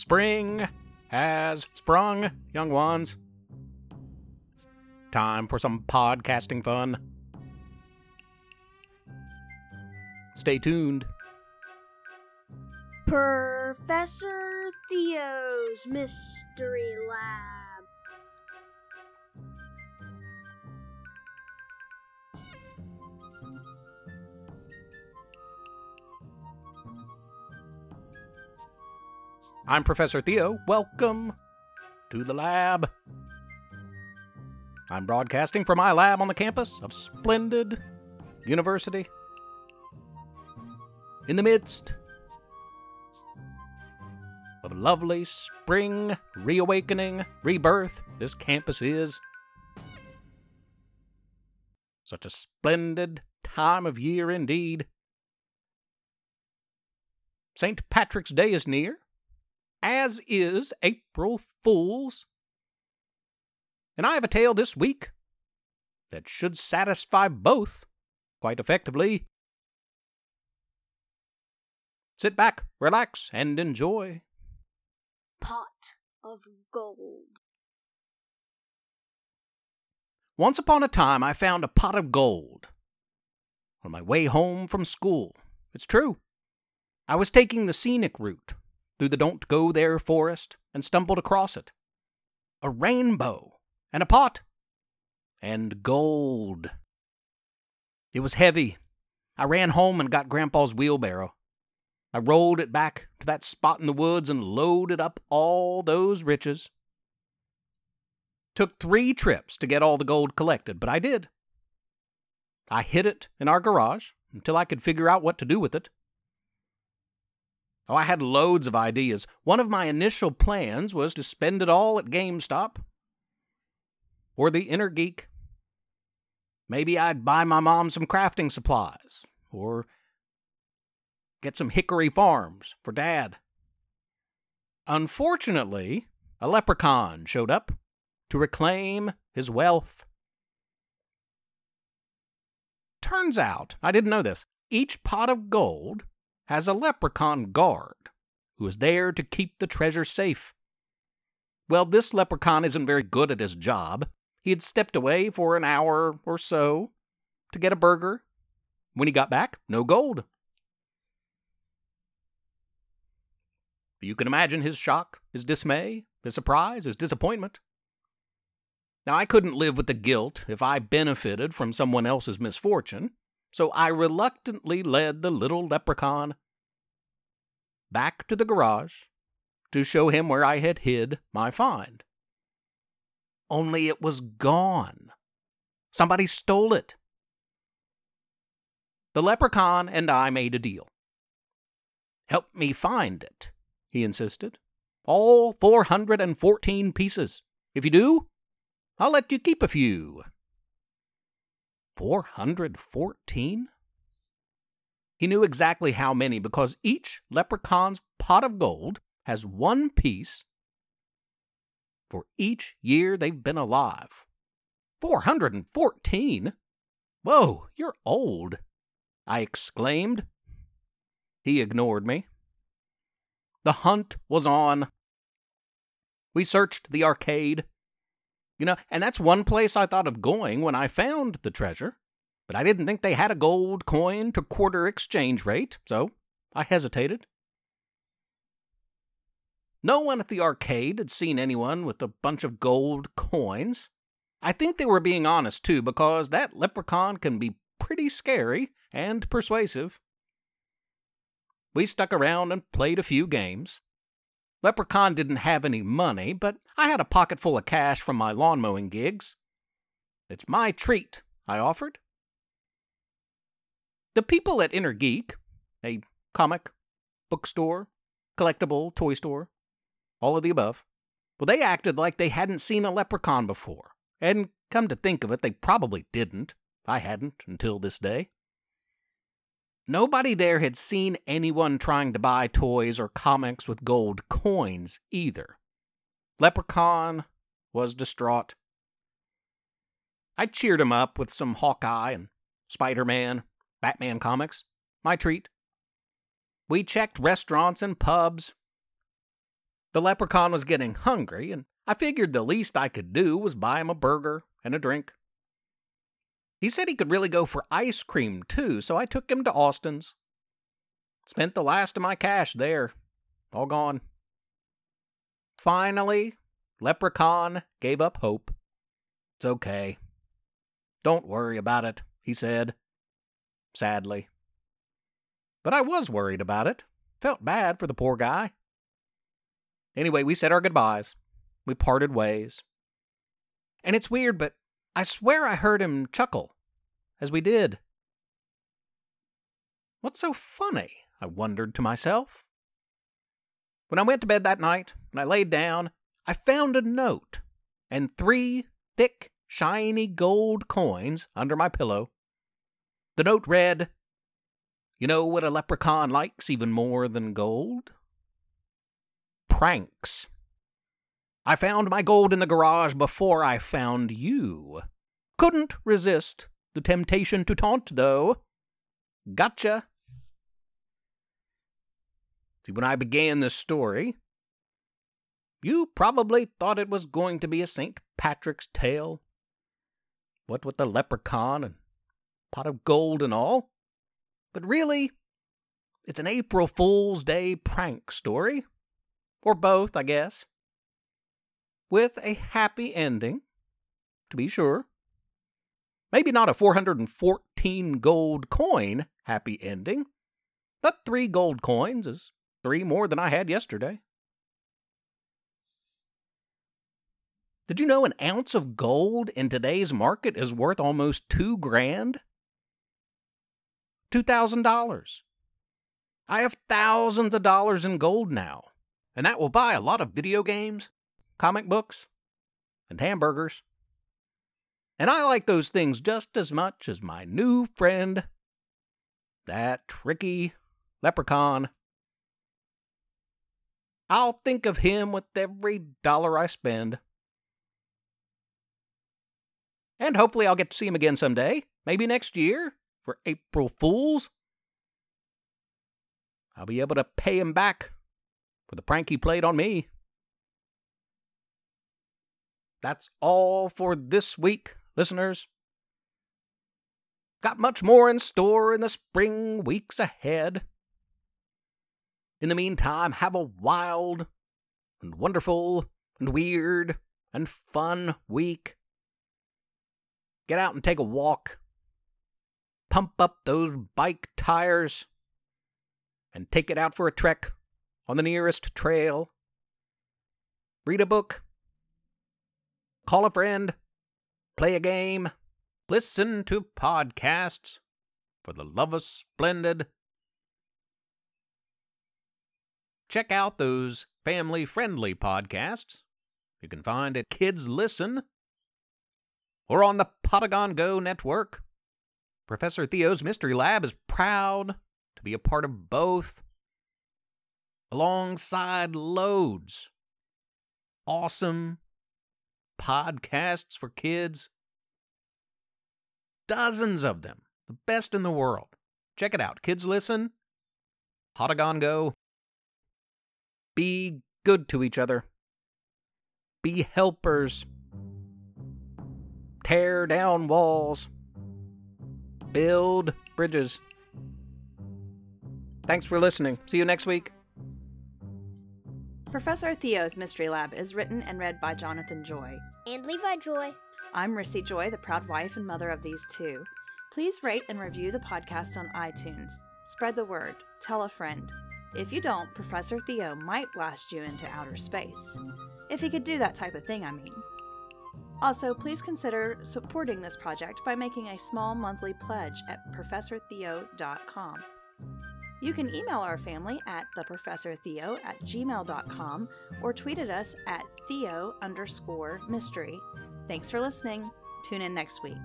Spring has sprung, young ones. Time for some podcasting fun. Stay tuned. Professor Theo's Mystery Lab. I'm Professor Theo. Welcome to the lab. I'm broadcasting from my lab on the campus of Splendid University. In the midst of lovely spring, reawakening, rebirth, this campus is. Such a splendid time of year indeed. St. Patrick's Day is near, as is April Fool's. And I have a tale this week that should satisfy both quite effectively. Sit back, relax, and enjoy. Pot of Gold. Once upon a time, I found a pot of gold on my way home from school. It's true. I was taking the scenic route through the Don't Go There forest and stumbled across it. A rainbow and a pot and gold. It was heavy. I ran home and got Grandpa's wheelbarrow. I rolled it back to that spot in the woods and loaded up all those riches. Took three trips to get all the gold collected, but I did. I hid it in our garage until I could figure out what to do with it. Oh, I had loads of ideas. One of my initial plans was to spend it all at GameStop or the Inner Geek. Maybe I'd buy my mom some crafting supplies or get some hickory farms for Dad. Unfortunately, a leprechaun showed up to reclaim his wealth. Turns out, I didn't know this, each pot of gold has a leprechaun guard who is there to keep the treasure safe. Well, this leprechaun isn't very good at his job. He had stepped away for an hour or so to get a burger. When he got back, no gold. You can imagine his shock, his dismay, his surprise, his disappointment. Now, I couldn't live with the guilt if I benefited from someone else's misfortune, so I reluctantly led the little leprechaun back to the garage to show him where I had hid my find. Only it was gone. Somebody stole it. The leprechaun and I made a deal. Help me find it, he insisted. All 414 pieces. If you do, I'll let you keep a few. 414? He knew exactly how many because each leprechaun's pot of gold has one piece for each year they've been alive. 414? Whoa, you're old, I exclaimed. He ignored me. The hunt was on. We searched the arcade. You know, and that's one place I thought of going when I found the treasure, but I didn't think they had a gold coin to quarter exchange rate, so I hesitated. No one at the arcade had seen anyone with a bunch of gold coins. I think they were being honest, too, because that leprechaun can be pretty scary and persuasive. We stuck around and played a few games. Leprechaun didn't have any money, but I had a pocket full of cash from my lawn mowing gigs. It's my treat, I offered. The people at Inner Geek, a comic, bookstore, collectible, toy store, all of the above, well, they acted like they hadn't seen a leprechaun before. And come to think of it, they probably didn't. I hadn't until this day. Nobody there had seen anyone trying to buy toys or comics with gold coins either. Leprechaun was distraught. I cheered him up with some Hawkeye and Spider Man, Batman comics. My treat. We checked restaurants and pubs. The leprechaun was getting hungry, and I figured the least I could do was buy him a burger and a drink. He said he could really go for ice cream too, so I took him to Austin's. Spent the last of my cash there. All gone. Finally, Leprechaun gave up hope. It's okay. Don't worry about it, he said, sadly. But I was worried about it. Felt bad for the poor guy. Anyway, we said our goodbyes. We parted ways. And it's weird, but I swear I heard him chuckle as we did. What's so funny? I wondered to myself. When I went to bed that night and I laid down, I found a note and three thick, shiny gold coins under my pillow. The note read, You know what a leprechaun likes even more than gold? Pranks. I found my gold in the garage before I found you. Couldn't resist the temptation to taunt, though. Gotcha. See, when I began this story, you probably thought it was going to be a St. Patrick's tale. What with the leprechaun and pot of gold and all. But really, it's an April Fool's Day prank story. Or both, I guess. With a happy ending, to be sure. Maybe not a 414 gold coin happy ending, but three gold coins is three more than I had yesterday. Did you know an ounce of gold in today's market is worth almost two grand? $2,000. I have thousands of dollars in gold now, and that will buy a lot of video games, comic books, and hamburgers. And I like those things just as much as my new friend, that tricky leprechaun. I'll think of him with every dollar I spend. And hopefully I'll get to see him again someday, maybe next year, for April Fools. I'll be able to pay him back for the prank he played on me. That's all for this week, listeners. Got much more in store in the spring weeks ahead. In the meantime, have a wild and wonderful and weird and fun week. Get out and take a walk. Pump up those bike tires. And take it out for a trek on the nearest trail. Read a book. Call a friend. Play a game. Listen to podcasts. For the love of splendid. Check out those family friendly podcasts you can find at Kids Listen or on the Potagon Go network. Professor Theo's Mystery Lab is proud to be a part of both, alongside loads awesome podcasts for kids. Dozens of them, the best in the world. Check it out. Kids listen. Podagon Go. Be good to each other. Be helpers tear down walls, build bridges. Thanks for listening. See you next week. Professor Theo's Mystery Lab is written and read by Jonathan Joy. And Levi Joy. I'm Rissy Joy, the proud wife and mother of these two. Please rate and review the podcast on iTunes. Spread the word. Tell a friend. If you don't, Professor Theo might blast you into outer space. If he could do that type of thing, I mean. Also, please consider supporting this project by making a small monthly pledge at ProfessorTheo.com. You can email our family at theprofessortheo at gmail.com or tweet at us at theo underscore mystery. Thanks for listening. Tune in next week.